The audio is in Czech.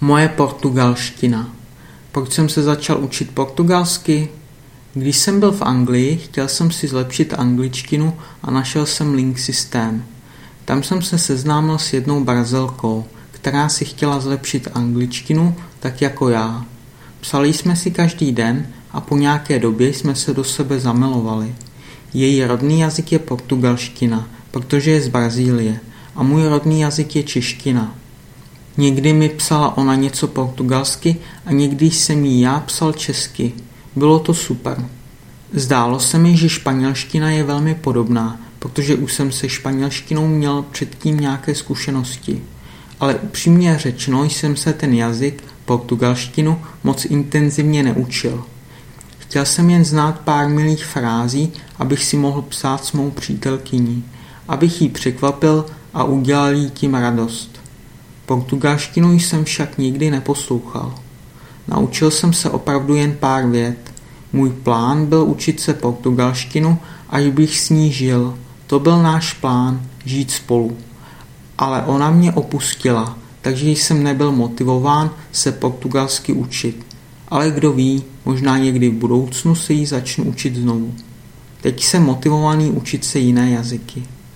Moje portugalština. Proč jsem se začal učit portugalsky? Když jsem byl v Anglii, chtěl jsem si zlepšit angličtinu a našel jsem link systém. Tam jsem se seznámil s jednou brazilkou, která si chtěla zlepšit angličtinu tak jako já. Psali jsme si každý den a po nějaké době jsme se do sebe zamilovali. Její rodný jazyk je portugalština, protože je z Brazílie a můj rodný jazyk je čeština. Někdy mi psala ona něco portugalsky a někdy jsem jí já psal česky. Bylo to super. Zdálo se mi, že španělština je velmi podobná, protože už jsem se španělštinou měl předtím nějaké zkušenosti. Ale upřímně řečeno jsem se ten jazyk, portugalštinu, moc intenzivně neučil. Chtěl jsem jen znát pár milých frází, abych si mohl psát s mou přítelkyní, abych jí překvapil a udělal jí tím radost. Portugalštinu jsem však nikdy neposlouchal. Naučil jsem se opravdu jen pár vět. Můj plán byl učit se portugalštinu, až bych s ní žil. To byl náš plán, žít spolu. Ale ona mě opustila, takže jsem nebyl motivován se portugalsky učit. Ale kdo ví, možná někdy v budoucnu se jí začnu učit znovu. Teď jsem motivovaný učit se jiné jazyky.